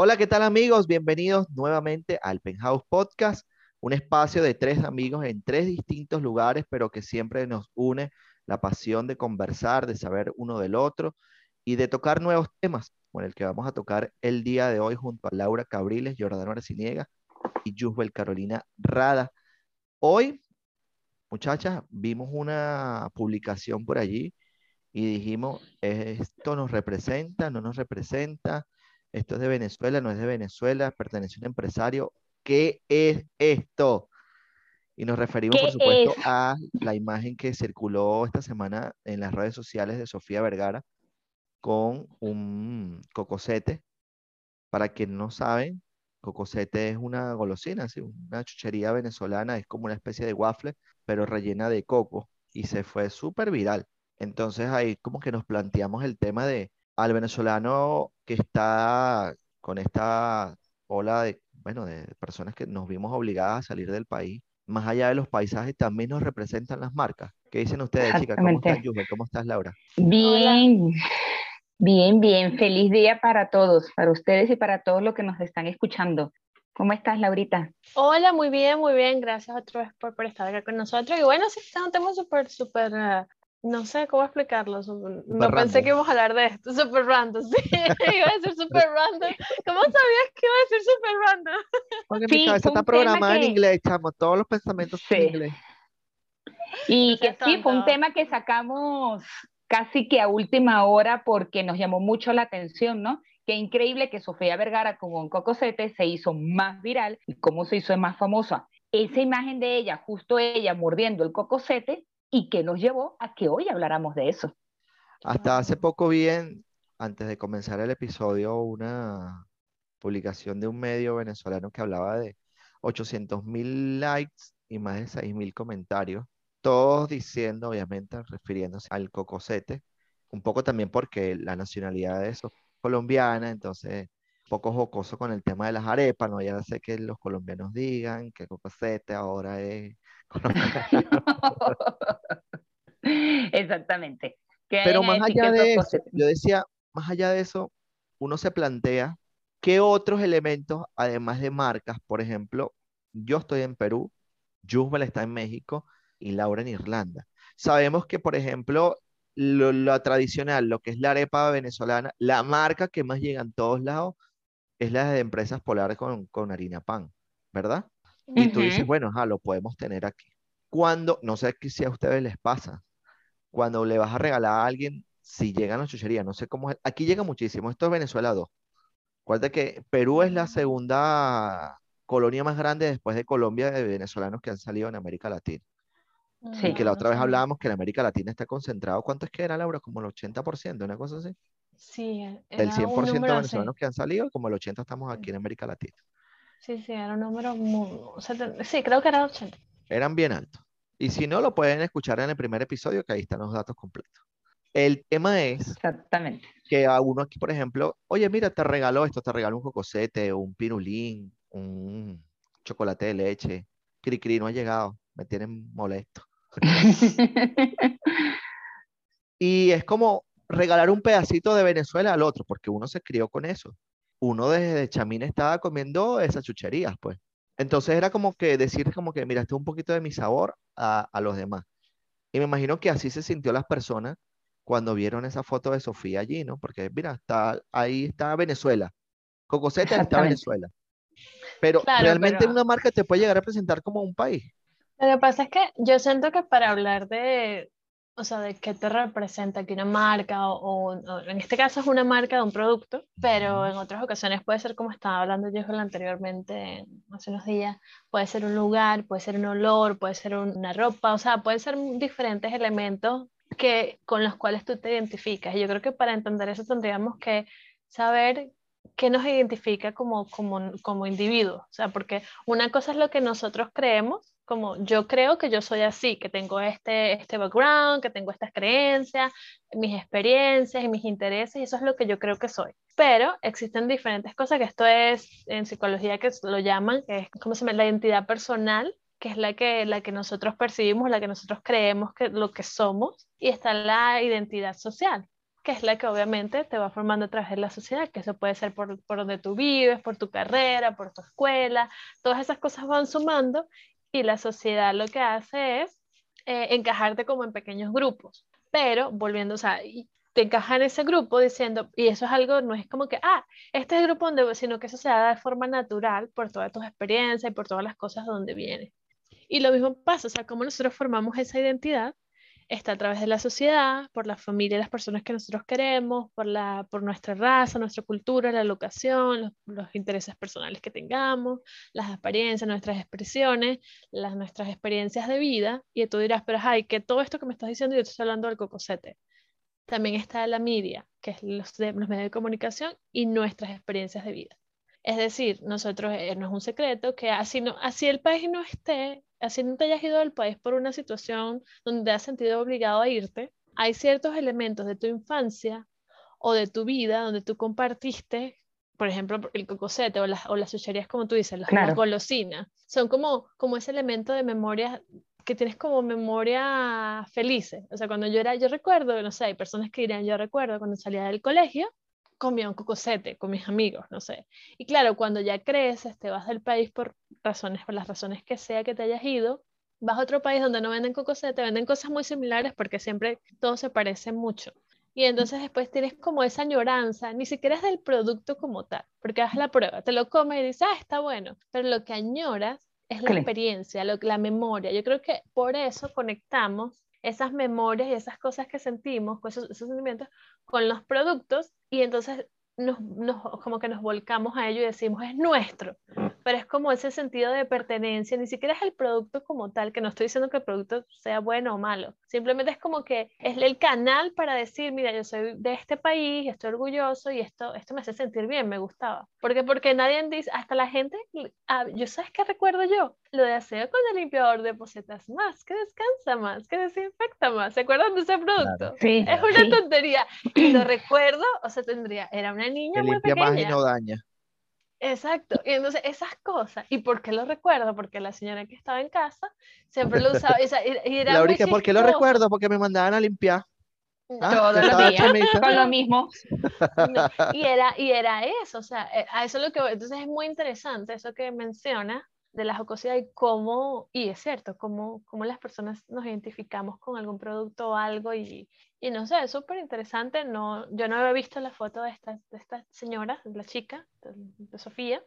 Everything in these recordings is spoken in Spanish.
Hola, ¿qué tal amigos? Bienvenidos nuevamente al Penthouse Podcast, un espacio de tres amigos en tres distintos lugares, pero que siempre nos une la pasión de conversar, de saber uno del otro y de tocar nuevos temas, con el que vamos a tocar el día de hoy junto a Laura Cabriles, Jordano Arciniega y Yusbel Carolina Rada. Hoy, muchachas, vimos una publicación por allí y dijimos, esto nos representa, no nos representa, esto es de Venezuela, no es de Venezuela, pertenece a un empresario, ¿qué es esto? Y nos referimos, por supuesto, a la imagen que circuló esta semana en las redes sociales de Sofía Vergara con un cocosete. Para quien no saben, cocosete es una golosina, una chuchería venezolana, es como una especie de waffle, pero rellena de coco y se fue súper viral. Entonces ahí como que nos planteamos el tema de al venezolano que está con esta ola de, bueno, de personas que nos vimos obligadas a salir del país, más allá de los paisajes, también nos representan las marcas. ¿Qué dicen ustedes, chicas? ¿Cómo estás, ¿Cómo estás, Laura? Bien, bien, bien. Feliz día para todos, para ustedes y para todos los que nos están escuchando. ¿Cómo estás, Laurita? Hola, muy bien, muy bien. Gracias otra vez por, por estar acá con nosotros. Y bueno, sí, está un tema súper, súper uh, no sé cómo explicarlo. no pensé que íbamos a hablar de esto. Super random, sí. iba a decir super random. ¿Cómo sabías que iba a decir super random? Porque mi cabeza está programada en inglés, chamo. Todos los pensamientos en inglés. Y que sí, fue un tema que sacamos casi que a última hora porque nos llamó mucho la atención, ¿no? Qué increíble que Sofía Vergara con un cocosete se hizo más viral y cómo se hizo más famosa. Esa imagen de ella, justo ella mordiendo el cocosete, y que nos llevó a que hoy habláramos de eso. Hasta hace poco vi, antes de comenzar el episodio, una publicación de un medio venezolano que hablaba de 800 mil likes y más de 6 mil comentarios, todos diciendo, obviamente, refiriéndose al cocosete, un poco también porque la nacionalidad de eso es colombiana, entonces poco jocoso con el tema de las arepas, no ya sé que los colombianos digan que cocosete ahora es Exactamente. Pero más allá de eso, yo decía, más allá de eso, uno se plantea qué otros elementos, además de marcas, por ejemplo, yo estoy en Perú, Yusbel está en México y Laura en Irlanda. Sabemos que, por ejemplo, lo, tradicional, lo que es la arepa venezolana, la marca que más llega en todos lados es la de empresas polares con, con harina pan, ¿verdad? Y tú dices, bueno, ja, lo podemos tener aquí. Cuando, no sé si a ustedes les pasa, cuando le vas a regalar a alguien, si llegan a la chuchería, no sé cómo es, aquí llega muchísimo, esto es Venezuela 2. Acuérdate que Perú es la segunda colonia más grande después de Colombia de venezolanos que han salido en América Latina. Sí. Y que la otra vez hablábamos que en América Latina está concentrado, ¿cuánto es que era, Laura? Como el 80%, una cosa así. Sí, el 100% de venezolanos que han salido, como el 80% estamos aquí en América Latina. Sí, sí, era un número muy... Sí, creo que era 80. Eran bien altos. Y si no, lo pueden escuchar en el primer episodio, que ahí están los datos completos. El tema es Exactamente. que a uno aquí, por ejemplo, oye, mira, te regaló esto, te regaló un cocosete, un pirulín, un chocolate de leche. Cricri no ha llegado, me tienen molesto. y es como regalar un pedacito de Venezuela al otro, porque uno se crió con eso uno desde chamín estaba comiendo esas chucherías, pues. Entonces era como que decir como que, mira, este es un poquito de mi sabor a, los demás. Y me imagino que así se sintió las personas cuando vieron esa foto de Sofía allí, ¿no? Porque mira, está, ahí está Venezuela. Cocoseta está Venezuela. Pero realmente una marca te puede llegar a presentar como un país. Lo que pasa es que yo siento que para hablar de, o sea, de qué te representa que una marca, o, en este caso es una marca de un producto, pero en otras ocasiones puede ser como estaba hablando yo anteriormente, hace unos días, puede ser un lugar, puede ser un olor, puede ser una ropa, o sea, pueden ser diferentes elementos que, con los cuales tú te identificas. Y yo creo que para entender eso tendríamos que saber qué nos identifica como, como, como individuos, o sea, porque una cosa es lo que nosotros creemos como yo creo que yo soy así, que tengo este, este background, que tengo estas creencias, mis experiencias y mis intereses, y eso es lo que yo creo que soy. Pero existen diferentes cosas, que esto es en psicología que lo llaman, que es como se llama la identidad personal, que es la que, la que nosotros percibimos, la que nosotros creemos que lo que somos, y está la identidad social, que es la que obviamente te va formando a través de la sociedad, que eso puede ser por, por donde tú vives, por tu carrera, por tu escuela, todas esas cosas van sumando y la sociedad lo que hace es eh, encajarte como en pequeños grupos, pero volviendo, o sea, te encaja en ese grupo diciendo, y eso es algo, no es como que, ah, este es el grupo donde, sino que eso se da de forma natural por todas tus experiencias y por todas las cosas donde vienes. Y lo mismo pasa, o sea, cómo nosotros formamos esa identidad está a través de la sociedad, por la familia y las personas que nosotros queremos, por, la, por nuestra raza, nuestra cultura, la locación, los, intereses personales que tengamos, las apariencias, nuestras expresiones, las, nuestras experiencias de vida. Y tú dirás, pero ay, que todo esto que me estás diciendo, yo estoy hablando del cocosete. También está la media, que es los, los medios de comunicación y nuestras experiencias de vida. Es decir, nosotros, eh, no es un secreto que así, no, así el país no esté no te hayas ido del país por una situación donde te has sentido obligado a irte, hay ciertos elementos de tu infancia o de tu vida donde tú compartiste, por ejemplo, el cocosete o las, o las como tú dices, las, golosinas. Son como, como ese elemento de memoria que tienes como memoria felices. O sea, cuando yo era, yo recuerdo, no sé, hay personas que dirían, yo recuerdo cuando salía del colegio, comía un cocosete con mis amigos, no sé. Y claro, cuando ya creces, te vas del país por razones, por las razones que sea que te hayas ido, vas a otro país donde no venden cocosete, venden cosas muy similares porque siempre todo se parece mucho. Y entonces después tienes como esa añoranza, ni siquiera es del producto como tal, porque haces la prueba, te lo comes y dices, ah, está bueno, pero lo que añoras es la experiencia, lo, la memoria. Yo creo que por eso conectamos esas memorias y esas cosas que sentimos, esos, esos sentimientos, con los productos y entonces nos, nos, como que nos volcamos a ello y decimos, es nuestro, pero es como ese sentido de pertenencia, ni siquiera es el producto como tal, que no estoy diciendo que el producto sea bueno o malo, simplemente es como que es el canal para decir, mira, yo soy de este país, estoy orgulloso y esto, esto me hace sentir bien, me gustaba. Porque porque nadie dice, hasta la gente, ah, yo sabes qué recuerdo yo, lo de aseo con el limpiador de posetas más, que descansa más, que desinfecta más. ¿Se acuerdan de ese producto? Sí. Es una tontería. Y lo recuerdo, o sea, tendría, era una niña muy limpia pequeña. más y no daña. Exacto. Y entonces esas cosas, ¿y por qué lo recuerdo? Porque la señora que estaba en casa siempre lo usaba. Y, era Laurita, ¿por qué lo recuerdo? Porque me mandaban a limpiar. Ah, Todos los días, con lo mismo. y, era, y era eso, o sea, eh, a eso lo que, entonces es muy interesante eso que menciona de la jocosidad y cómo, y es cierto, cómo, cómo las personas nos identificamos con algún producto o algo y, y no sé, es súper interesante. No, yo no había visto la foto de esta, de esta señora, de la chica, de, Sofía,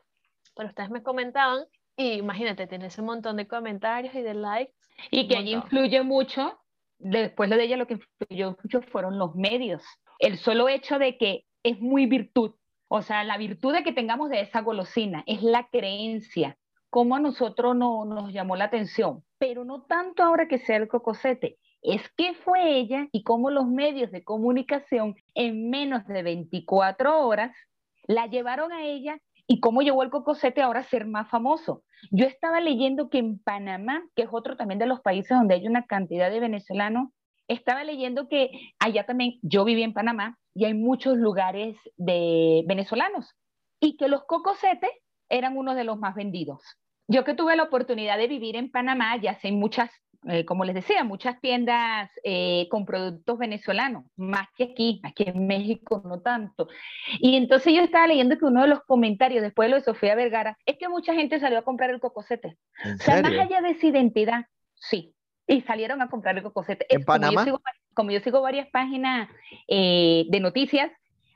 pero ustedes me comentaban y imagínate, tiene ese montón de comentarios y de likes. Y que allí influye mucho, después lo de ella lo que influyó mucho fueron los medios. El solo hecho de que es muy virtud, o sea, la virtud de que tengamos de esa golosina es la creencia cómo a nosotros no, nos llamó la atención, pero no tanto ahora que sea el cocosete, es que fue ella y cómo los medios de comunicación en menos de 24 horas la llevaron a ella y cómo llevó el cocosete ahora a ser más famoso. Yo estaba leyendo que en Panamá, que es otro también de los países donde hay una cantidad de venezolanos, estaba leyendo que allá también, yo viví en Panamá y hay muchos lugares de venezolanos y que los cocosetes eran uno de los más vendidos. Yo que tuve la oportunidad de vivir en Panamá, ya sé muchas, eh, como les decía, muchas tiendas eh, con productos venezolanos, más que aquí, aquí en México no tanto. Y entonces yo estaba leyendo que uno de los comentarios después de lo de Sofía Vergara es que mucha gente salió a comprar el cocosete. O sea, más allá de esa identidad, sí, y salieron a comprar el cocosete. ¿En Panamá? Como yo, sigo, varias páginas eh, de noticias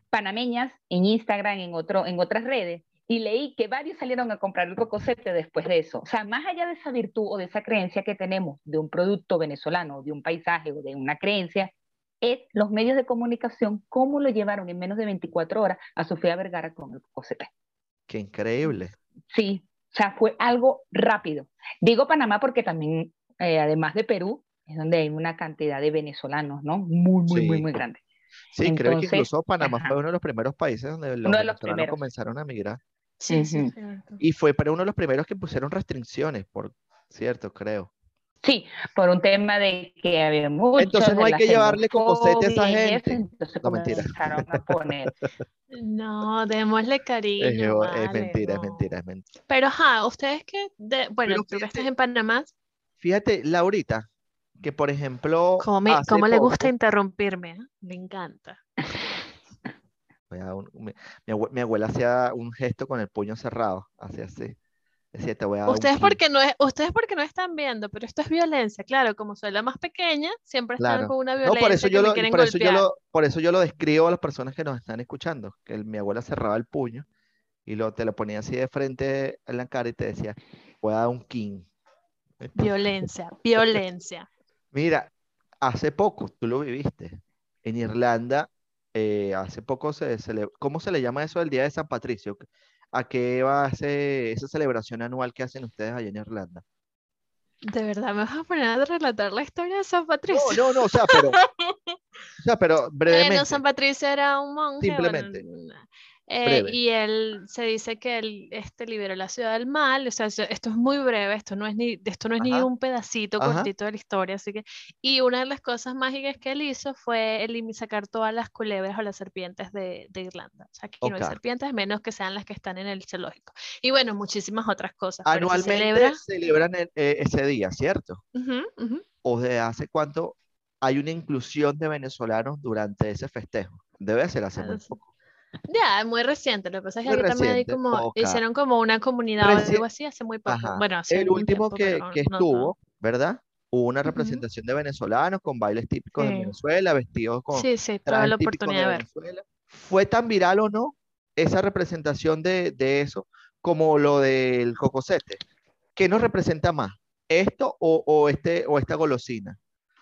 panameñas en Instagram, en, otro, en otras redes, y leí que varios salieron a comprar el cocosete después de eso. O sea, más allá de esa virtud o de esa creencia que tenemos de un producto venezolano, de un paisaje o de una creencia, es los medios de comunicación, cómo lo llevaron en menos de 24 horas a Sofía Vergara con el cocosete. Qué increíble. Sí, o sea, fue algo rápido. Digo Panamá porque también, eh, además de Perú, es donde hay una cantidad de venezolanos, ¿no? Muy, muy, muy, muy grande. Sí, creo que incluso Panamá fue uno de los primeros países donde los venezolanos comenzaron a migrar. Sí, sí, Y fue para uno de los primeros que pusieron restricciones, por cierto, creo. Sí, por un tema de que había mucho. Entonces no hay que llevarle cocosete a esa gente. entonces no, mentira. A poner. no, démosle cariño. Es, mentira, es mentira, es mentira. Pero, ja, ustedes que, bueno, tú que estás en Panamá. Fíjate, Laurita, que por ejemplo. ¿Cómo, me, cómo le gusta interrumpirme? ¿eh? Me encanta. mi, abuela hacía un gesto con el puño cerrado, así así. ustedes porque no es, ustedes porque no están viendo, pero esto es violencia, claro, como soy la más pequeña, siempre están con una violencia. por eso, yo lo, por, eso yo lo, por eso yo lo describo a las personas que nos están escuchando, que mi abuela cerraba el puño y lo, te lo ponía así de frente en la cara y te decía, voy a dar un king. Violencia, violencia. Mira, hace poco, tú lo viviste, en Irlanda, eh, hace poco se, ¿cómo se le llama eso el Día de San Patricio? ¿A qué va esa celebración anual que hacen ustedes allá en Irlanda? ¿De verdad me vas a poner a relatar la historia de San Patricio? No, no, no, o sea, pero, o sea, pero brevemente. Bueno, San Patricio era un monje. Simplemente. Eh, y él se dice que él este, liberó la ciudad del mal, o sea, esto es muy breve, esto no es ni, esto no es ni un pedacito cortito de la historia, así que, y una de las cosas mágicas que él hizo fue el, sacar todas las culebras o las serpientes de, de Irlanda, o sea, que aquí no hay serpientes, menos que sean las que están en el zoológico, y bueno, muchísimas otras cosas. Anualmente celebran eh, ese día, ¿cierto? ¿O de hace cuánto hay una inclusión de venezolanos durante ese festejo? Debe ser hace muy poco. Ya, muy reciente. Lo que pasa es que aquí también hay como, hicieron como una comunidad o algo así hace muy poco. Bueno, El último que, que estuvo, ¿verdad? Hubo una representación de venezolanos con bailes típicos de Venezuela, vestidos con. Sí, sí, tuve la oportunidad de, ver. ¿Fue tan viral o no esa representación de, de eso como lo del cocosete? ¿Qué nos representa más? ¿Esto o, o, este, o esta golosina?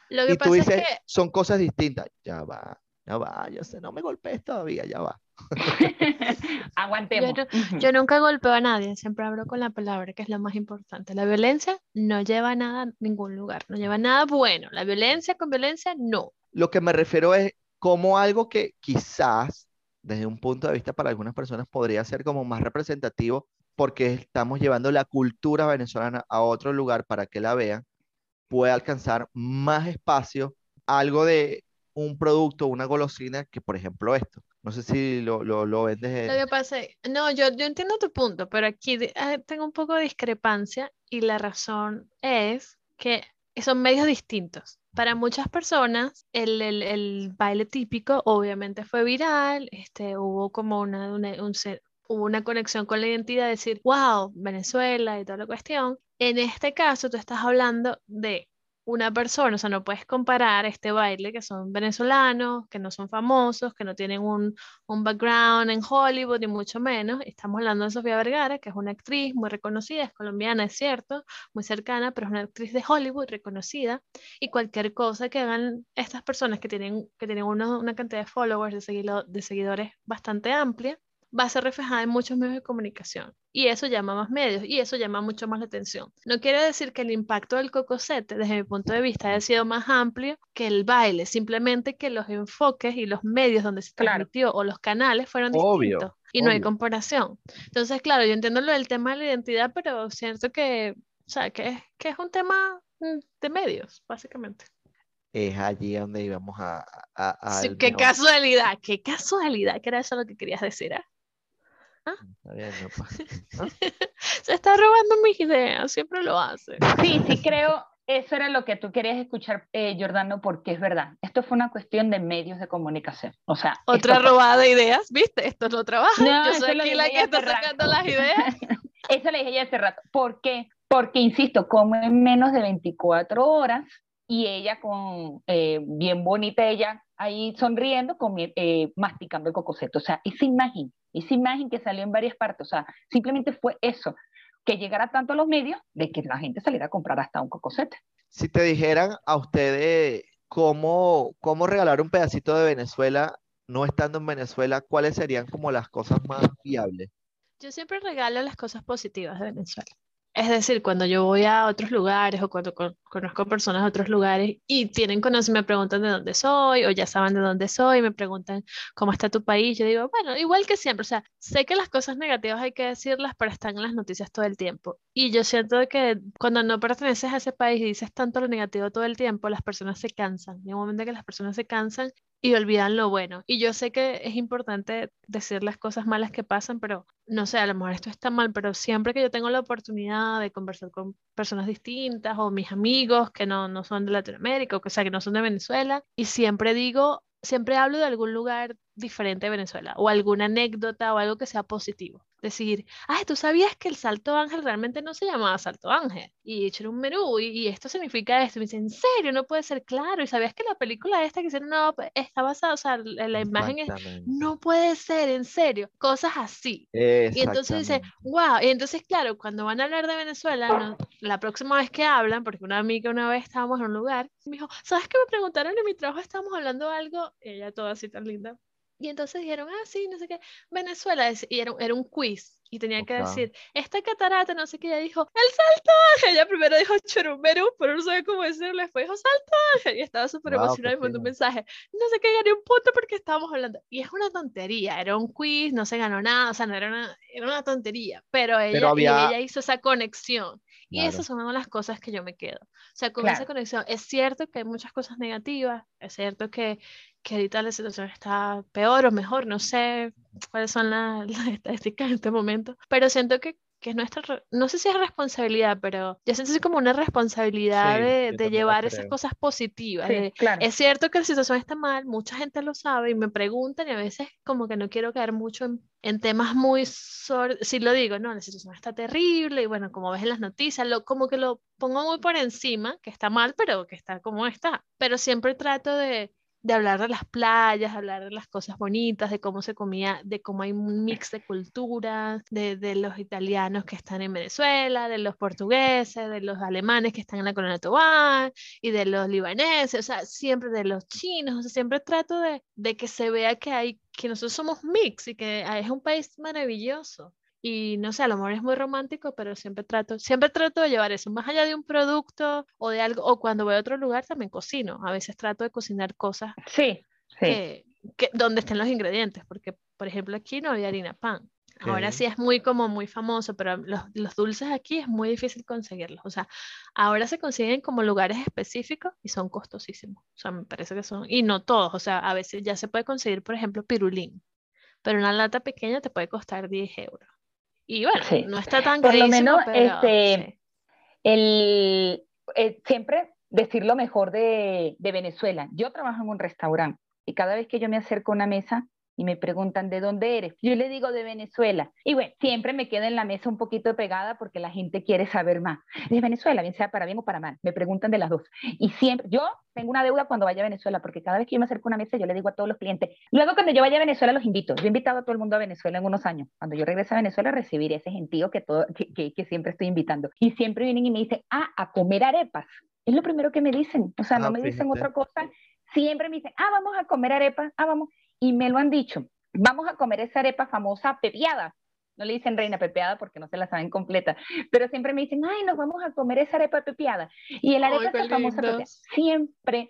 Lo que y tú dices, es que... son cosas distintas. Ya va, ya va, yo sé, no me golpees todavía, ya va. Aguantemos. Yo, nunca golpeo a nadie, siempre hablo con la palabra, que es lo más importante. La violencia no lleva a nada a ningún lugar, no lleva a nada bueno. La violencia con violencia, no. Lo que me refiero es como algo que quizás, desde un punto de vista para algunas personas, podría ser como más representativo porque estamos llevando la cultura venezolana a otro lugar para que la vean, puede alcanzar más espacio, algo de un producto, una golosina, que por ejemplo esto. No sé si lo, lo, lo vendes. Lo que pasa, no, yo, yo entiendo tu punto, pero aquí ah, tengo un poco de discrepancia y la razón es que son medios distintos. Para muchas personas, el, el, el baile típico obviamente fue viral, este, hubo como una, una, un, hubo una conexión con la identidad, de decir, wow, Venezuela y toda la cuestión. En este caso, tú estás hablando de una persona, o sea, no puedes comparar este baile que son venezolanos, que no son famosos, que no tienen un, un background en Hollywood, ni mucho menos. Estamos hablando de Sofía Vergara, que es una actriz muy reconocida, es colombiana, es cierto, muy cercana, pero es una actriz de Hollywood reconocida. Y cualquier cosa que hagan estas personas que tienen, que tienen una cantidad de followers, de, de seguidores bastante amplia, va a ser reflejada en muchos medios de comunicación. Y eso llama más medios y eso llama mucho más la atención. No quiere decir que el impacto del cocosete, desde mi punto de vista, haya sido más amplio que el baile, simplemente que los enfoques y los medios donde se transmitió o los canales fueron distintos y no hay comparación. Entonces, claro, yo entiendo lo del tema de la identidad, pero siento que, o sea, que, que es un tema mm, de medios, básicamente es allí donde íbamos a... qué casualidad, qué casualidad, que era eso lo que querías decir. ¿eh? ¿Ah? Se está robando mis ideas, siempre lo hace. Sí, sí, creo, eso era lo que tú querías escuchar, eh, Jordano, porque es verdad. Esto fue una cuestión de medios de comunicación. O sea, otra robada de ideas, ¿viste? Esto no trabaja. Yo soy aquí la que está sacando las ideas. eso le dije ya hace rato. ¿Por qué? Porque, insisto, como en menos de 24 horas y ella con, eh, bien bonita ella, ahí sonriendo, eh, masticando el cocoseto. O sea, esa imagen, esa imagen que salió en varias partes, o sea, simplemente fue eso, que llegara tanto a los medios de que la gente saliera a comprar hasta un cocosete. Si te dijeran a ustedes cómo, cómo regalar un pedacito de Venezuela no estando en Venezuela, ¿cuáles serían como las cosas más viables? Yo siempre regalo las cosas positivas de Venezuela. Es decir, cuando yo voy a otros lugares o cuando conozco personas de otros lugares y tienen conocimiento, me preguntan de dónde soy o ya saben de dónde soy, me preguntan cómo está tu país, yo digo, bueno, igual que siempre, o sea, sé que las cosas negativas hay que decirlas, pero están en las noticias todo el tiempo. Y yo siento que cuando no perteneces a ese país y dices tanto lo negativo todo el tiempo, las personas se cansan. Y un momento que las personas se cansan y olvidan lo bueno. Y yo sé que es importante decir las cosas malas que pasan, pero no sé, a lo mejor esto está mal, pero siempre que yo tengo la oportunidad de conversar con personas distintas o mis amigos que no, no son de Latinoamérica o que, sea, que no son de Venezuela, y siempre digo siempre hablo de algún lugar diferente de Venezuela o alguna anécdota o algo que sea positivo decir, ay, ¿tú sabías que el Salto Ángel realmente no se llamaba Salto Ángel? Y echar un menú y, esto significa esto. Y me dice, ¿en serio? No puede ser claro. ¿Y sabías que la película esta que hicieron no, está basada, o sea, la, imagen es, no puede ser, en serio. Cosas así. Y entonces dice, wow. Y entonces, claro, cuando van a hablar de Venezuela, la próxima vez que hablan, porque una amiga una vez estábamos en un lugar, me dijo, ¿sabes qué me preguntaron en mi trabajo? Estábamos hablando de algo, ella toda así tan linda y entonces dijeron, ah, sí, no sé qué, Venezuela, y era, era un quiz, y tenía que decir, esta catarata, no sé qué, ella dijo, el salto ella primero dijo churumberu, pero no sabía cómo decirlo, después dijo salto y estaba súper emocionada y mandó un mensaje, no sé qué, gané un punto porque estábamos hablando, y es una tontería, era un quiz, no se ganó nada, o sea, no era una, era una tontería, pero ella, ella hizo esa conexión, y esas son las cosas que yo me quedo. O sea, con esa conexión, es cierto que hay muchas cosas negativas, es cierto que, que ahorita la situación está peor o mejor, no sé cuáles son las estadísticas en este momento, pero siento que que es nuestra, no sé si es responsabilidad, pero yo siento así como una responsabilidad de, de llevar esas cosas positivas. Es cierto que la situación está mal, mucha gente lo sabe y me preguntan y a veces como que no quiero caer mucho en, en temas muy, si lo digo, no, la situación está terrible y bueno, como ves en las noticias, lo, como que lo pongo muy por encima, que está mal, pero que está como está. Pero siempre trato de, de hablar de las playas, hablar de las cosas bonitas, de cómo se comía, de cómo hay un mix de culturas, de, de, los italianos que están en Venezuela, de los portugueses, de los alemanes que están en la colonia Tobán y de los libaneses, o sea, siempre de los chinos, o sea, siempre trato de, de que se vea que hay, que nosotros somos mix y que es un país maravilloso y no sé, a lo mejor es muy romántico, pero siempre trato, siempre trato de llevar eso, más allá de un producto o de algo, o cuando voy a otro lugar también cocino, a veces trato de cocinar cosas sí, sí. Que, donde estén los ingredientes, porque por ejemplo aquí no había harina pan. Ahora sí es muy como muy famoso, pero los, los, dulces aquí es muy difícil conseguirlos. O sea, ahora se consiguen como lugares específicos y son costosísimos. O sea, me parece que son, y no todos. O sea, a veces ya se puede conseguir, por ejemplo, pirulín, pero una lata pequeña te puede costar 10 euros. Y bueno, no está tan Por lo menos, este, el, eh, siempre decir lo mejor de, de Venezuela. Yo trabajo en un restaurante y cada vez que yo me acerco a una mesa, y me preguntan de dónde eres. Yo le digo de Venezuela. Y bueno, siempre me quedo en la mesa un poquito pegada porque la gente quiere saber más. De Venezuela, bien sea para bien o para mal. Me preguntan de las dos. Y siempre, yo tengo una deuda cuando vaya a Venezuela porque cada vez que yo me acerco a una mesa yo le digo a todos los clientes. Luego cuando yo vaya a Venezuela los invito. Yo he invitado a todo el mundo a Venezuela en unos años. Cuando yo regrese a Venezuela recibiré ese gentío que, todo, que, que, siempre estoy invitando. Y siempre vienen y me dicen, ah, a comer arepas. Es lo primero que me dicen. O sea, no ah, me dicen otra cosa. Siempre me dicen, ah, vamos a comer arepas, ah, vamos y me lo han dicho. Vamos a comer esa arepa famosa pepiada. No le dicen reina pepeada porque no se la saben completa, pero siempre me dicen, ay, nos vamos a comer esa arepa pepiada. Y el arepa famosa pepiada. Siempre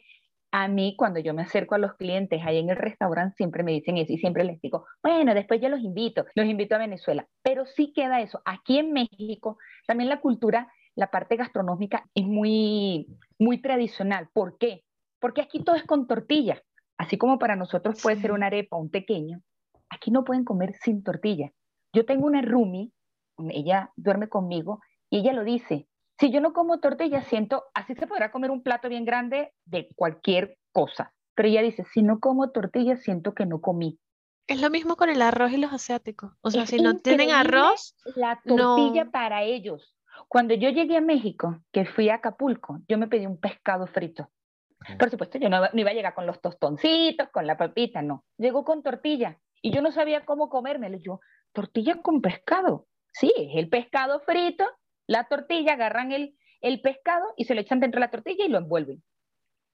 a mí, cuando yo me acerco a los clientes ahí en el restaurante, siempre me dicen eso y siempre les digo, bueno, después yo los invito, los invito a Venezuela. Pero sí queda eso. Aquí en México, también la cultura, la parte gastronómica es muy, muy tradicional. ¿Por qué? Porque aquí todo es con tortilla. Así como para nosotros puede ser una arepa, un pequeño, aquí no pueden comer sin tortilla. Yo tengo una roomie, ella duerme conmigo y ella lo dice, si yo no como tortilla, siento, así se podrá comer un plato bien grande de cualquier cosa, pero ella dice, si no como tortilla, siento que no comí. Es lo mismo con el arroz y los asiáticos. O sea, si no tienen arroz, la tortilla para ellos. Cuando yo llegué a México, que fui a Acapulco, yo me pedí un pescado frito. Por supuesto, yo no, iba a llegar con los tostoncitos, con la papita, no. Llegó con tortilla y yo no sabía cómo comérmelo. Yo, tortilla con pescado. Sí, es el pescado frito, la tortilla, agarran el, el pescado y se lo echan dentro de la tortilla y lo envuelven.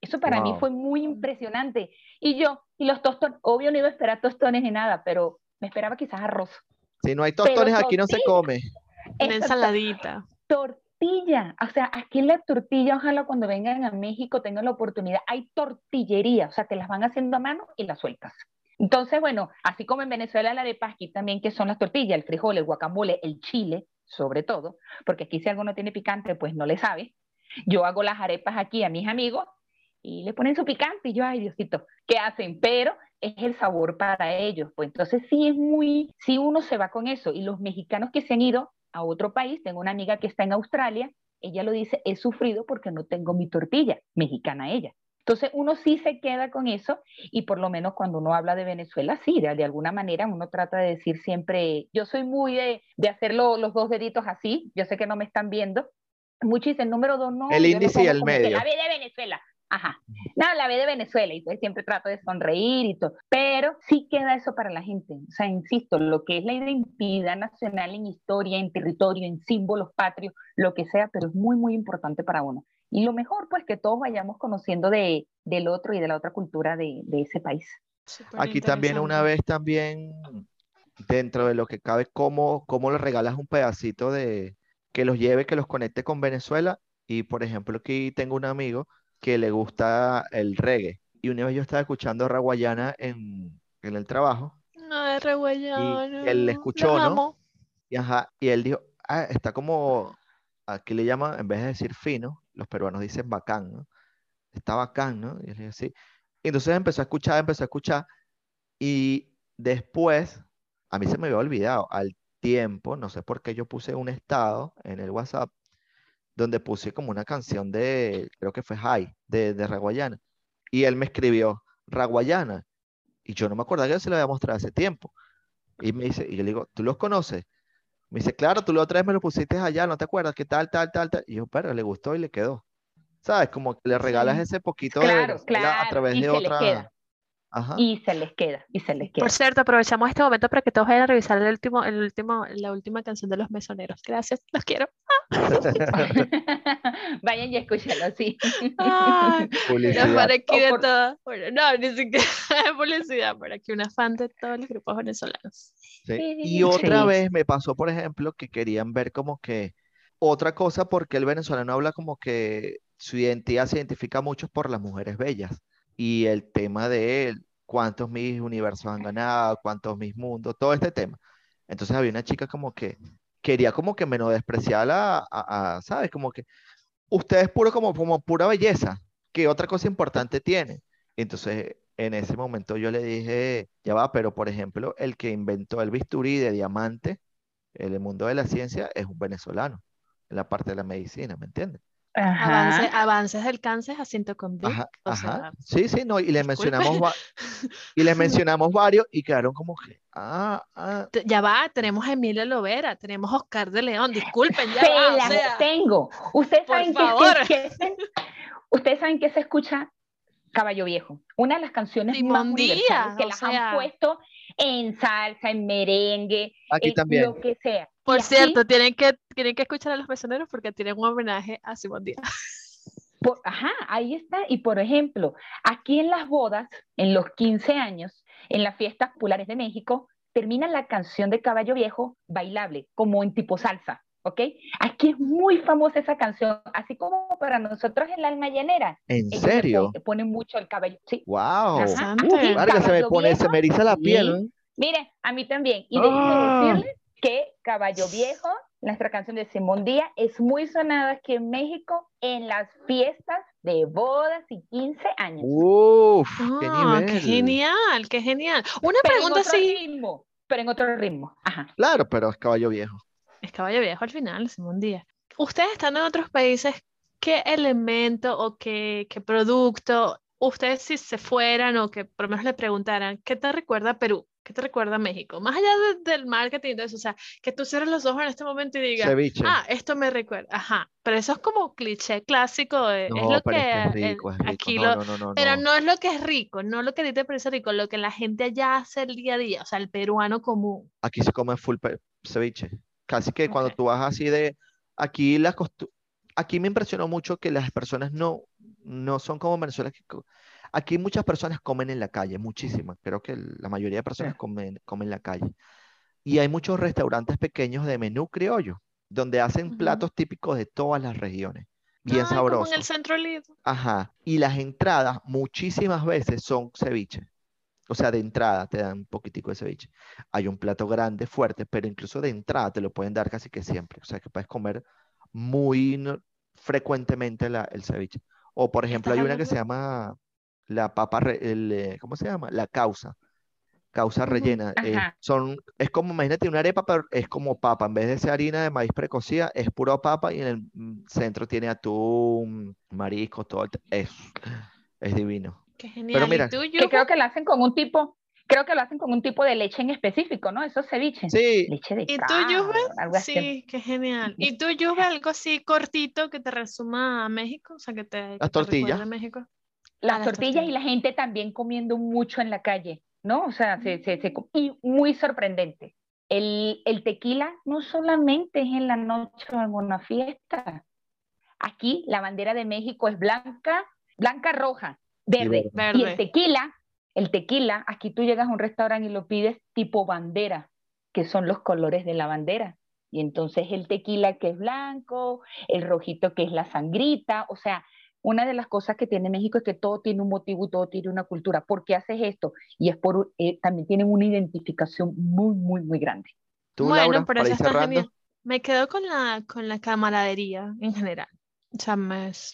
Eso para mí fue muy impresionante. Y yo, y los tostones, obvio no iba a esperar tostones ni nada, pero me esperaba quizás arroz. Si no hay tostones, aquí no se come. Una ensaladita. Tortilla, o sea, aquí la tortilla, ojalá cuando vengan a México tengan la oportunidad, hay tortillería, o sea, te las van haciendo a mano y las sueltas. Entonces, bueno, así como en Venezuela la de aquí también, que son las tortillas, el frijol, el guacamole, el chile, sobre todo, porque aquí si algo no tiene picante, pues no le sabe. Yo hago las arepas aquí a mis amigos y le ponen su picante y yo, ay Diosito, ¿qué hacen? Pero es el sabor para ellos. Pues entonces sí es muy, si uno se va con eso y los mexicanos que se han ido a otro país, tengo una amiga que está en Australia, ella lo dice, he sufrido porque no tengo mi tortilla, mexicana ella. Entonces uno sí se queda con eso y por lo menos cuando uno habla de Venezuela, sí, de, alguna manera uno trata de decir siempre, yo soy muy de, de hacer los dos deditos así, yo sé que no me están viendo, muchos dicen número dos no. El índice y el medio. La B de Venezuela. Ajá. No, la B de Venezuela y pues siempre trato de sonreír y todo. Pero sí queda eso para la gente. O sea, insisto, lo que es la identidad nacional en historia, en territorio, en símbolos patrios, lo que sea, pero es muy, muy importante para uno. Y lo mejor, pues, que todos vayamos conociendo de, del otro y de la otra cultura de, de ese país. Aquí también una vez también, dentro de lo que cabe, ¿cómo, cómo le regalas un pedacito de que los lleve, que los conecte con Venezuela? Y, por ejemplo, aquí tengo un amigo que le gusta el reggae. Y una vez yo estaba escuchando Raguayana en, en el trabajo. No, es Raguayana. Y él le escuchó, ¿no? Y, ajá, y él dijo, ah, está como, aquí le llama, en vez de decir fino, los peruanos dicen bacán, ¿no? Está bacán, ¿no? Y él dijo, sí. Y entonces empezó a escuchar, empezó a escuchar. Y después, a mí se me había olvidado, al tiempo, no sé por qué yo puse un estado en el WhatsApp donde puse como una canción de, creo que fue High, de, de Raguayana. Y él me escribió, Raguayana. Y yo no me acordaba que se lo había mostrado hace tiempo. Y me dice, y yo le digo, ¿tú los conoces? Me dice, claro, tú la otra vez me lo pusiste allá, ¿no te acuerdas? ¿Qué tal, tal, tal, tal? Y yo, pero le gustó y le quedó. ¿Sabes? Como que le regalas ese poquito de a través de otra. Y se les queda, y se les queda. Por cierto, aprovechamos este momento para que todos vayan a revisar el último, el último, la última canción de los mesoneros. Gracias, los quiero. vayan y escúchenlo, sí. publicidad. Para aquí de todo. Bueno, no, ni siquiera publicidad, para aquí una fan de todos los grupos venezolanos. Y otra vez me pasó, por ejemplo, que querían ver como que otra cosa porque el venezolano habla como que su identidad se identifica mucho por las mujeres bellas y el tema de cuántos mis universos han ganado, cuántos mis mundos, todo este tema. Entonces había una chica como que quería como que menospreciar a, ¿sabes? Como que usted es puro como, como pura belleza, ¿qué otra cosa importante tiene? Entonces en ese momento yo le dije, ya va, pero por ejemplo, el que inventó el bisturí de diamante en el mundo de la ciencia es un venezolano, en la parte de la medicina, ¿me entiendes? Avances del cáncer Jacinto con Ajá, sí, sí, no, y le mencionamos y le mencionamos varios y quedaron como que, ah, ah. Ya va, tenemos a Emilia Lovera, tenemos a Oscar de León, disculpen, ya se tengo. Ustedes saben que, ustedes saben que se escucha Caballo Viejo, una de las canciones más universales que las han puesto en salsa, en merengue, Aquí también. lo que sea. Por cierto, tienen que, tienen que escuchar a los mesoneros porque tienen un homenaje a Simón Díaz. ajá, ahí está. Y por ejemplo, aquí en las bodas, en los 15 años, en las fiestas populares de México, termina la canción de Caballo Viejo bailable, como en tipo salsa. ¿ok? Aquí es muy famosa esa canción, así como para nosotros en la alma llanera. ¿En serio? Se pone mucho el cabello, sí. ¡Wow! se me pone, se me eriza la piel. Mire, a mí también. Y déjenme ah. decirles que Caballo Viejo, nuestra canción de Simón Díaz, es muy sonada aquí en México en las fiestas de bodas y 15 años. ¡Uf! qué, ah, qué, genial! ¡Qué genial! Una pregunta así. pero en otro ritmo. Ajá. Claro, pero es Caballo Viejo. Es Caballo Viejo al final, Simón Díaz. Ustedes están en otros países, ¿qué elemento o qué, qué producto ustedes si se fueran o que por lo menos le preguntaran, ¿qué te recuerda Perú? ¿Qué te recuerda México? Más allá del marketing de eso, o sea, que tú cierres los ojos en este momento y digas, ah, esto me recuerda, ajá, pero eso es como cliché clásico, es lo que, aquí lo, pero no. es lo que es rico, no lo que a ti te parece rico, lo que la gente allá hace el día a día, o sea, el peruano común. Aquí se come full ceviche, casi que cuando tú vas así de, aquí las aquí me impresionó mucho que las personas no, no son como Venezuela, que Aquí muchas personas comen en la calle, muchísimas. Creo que la mayoría de personas comen, comen en la calle. Y hay muchos restaurantes pequeños de menú criollo, donde hacen platos típicos de todas las regiones. Bien sabrosos. Como en el centro Ajá. Y las entradas muchísimas veces son ceviche. O sea, de entrada te dan un poquitico de ceviche. Hay un plato grande, fuerte, pero incluso de entrada te lo pueden dar casi que siempre. O sea, que puedes comer muy frecuentemente el ceviche. O, por ejemplo, hay una que se llama la papa, el, eh, ¿cómo se llama? La causa. Causa rellena. Eh, son, es como, imagínate una arepa, pero es como papa. En vez de ser harina de maíz precocida, es pura papa y en el mm, centro tiene atún, marisco, todo. Eso. Es divino. Qué genial. Pero mira, que creo que lo hacen con un tipo, creo que lo hacen con un tipo de leche en específico, ¿no? Esos ceviches. Sí. Leche de ¿Y tú, algo así. Sí, qué genial. ¿Y tú, Juve, algo así cortito que te resuma a México? O sea, que te... Las tortillas. México. Las, tortillas, y la gente también comiendo mucho en la calle, ¿no? O sea, se, se, se, y muy sorprendente. El, el, tequila no solamente es en la noche o en una fiesta. Aquí la bandera de México es blanca, blanca, roja, verde. Y, el tequila, el tequila, aquí tú llegas a un restaurante y lo pides tipo bandera, que son los colores de la bandera. Y entonces el tequila que es blanco, el rojito que es la sangrita, o sea, una de las cosas que tiene México es que todo tiene un motivo y todo tiene una cultura. ¿Por qué haces esto? Y es por, eh, también tienen una identificación muy, muy, muy grande. bueno, pero eso está genial. Me quedo con la, con la camaradería en general. O sea,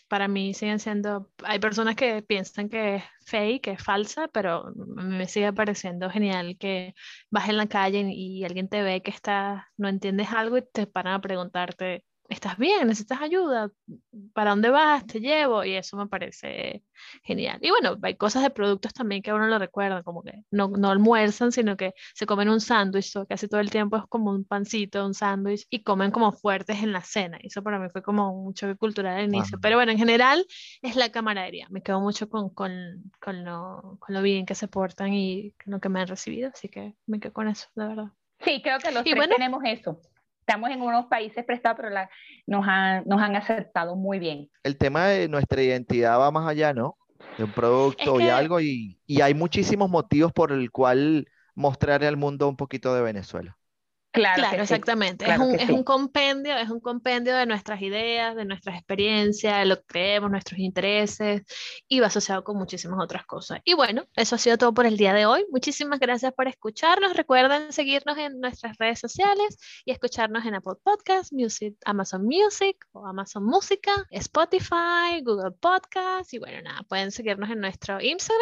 para mí siguen siendo, hay personas que piensan que es fake, que es falsa, pero me sigue pareciendo genial que vas en la calle y alguien te ve que está, no entiendes algo y te paran a preguntarte ¿estás bien? ¿Necesitas ayuda? ¿Para dónde vas? Te llevo. Y eso me parece genial. Y bueno, hay cosas de productos también que uno lo recuerda, como que no, no almuerzan, sino que se comen un sándwich, casi todo el tiempo es como un pancito, un sándwich, y comen como fuertes en la cena. Y eso para mí fue como un choque cultural al inicio. Pero bueno, en general es la camaradería. Me quedo mucho con, con, con, lo, con lo bien que se portan y lo que me han recibido. Así que me quedo con eso, la verdad. Sí, creo que los tres tenemos eso estamos en unos países prestados, pero nos, nos han aceptado muy bien. El tema de nuestra identidad va más allá, ¿no? De un producto y algo, y, y, hay muchísimos motivos por el cual mostrarle al mundo un poquito de Venezuela. Claro, exactamente. es, un, es un, compendio, es un compendio de nuestras ideas, de nuestras experiencias, de lo que creemos, nuestros intereses, y va asociado con muchísimas otras cosas. Y bueno, eso ha sido todo por el día de hoy. Muchísimas gracias por escucharnos. Recuerden seguirnos en nuestras redes sociales y escucharnos en Apple Podcasts, Music, Amazon Music o Amazon Música, Spotify, Google Podcasts. Y bueno, nada, pueden seguirnos en nuestro Instagram,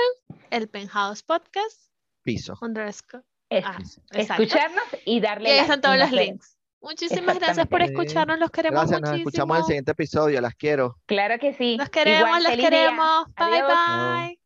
el Penthouse Podcast. Piso. Underscore. Ah, escucharnos y darle. Y ahí están todos los links. Muchísimas gracias por escucharnos, los queremos gracias, muchísimo. Nos escuchamos en el siguiente episodio, las quiero. Claro que sí. Los queremos, las queremos. Bye bye.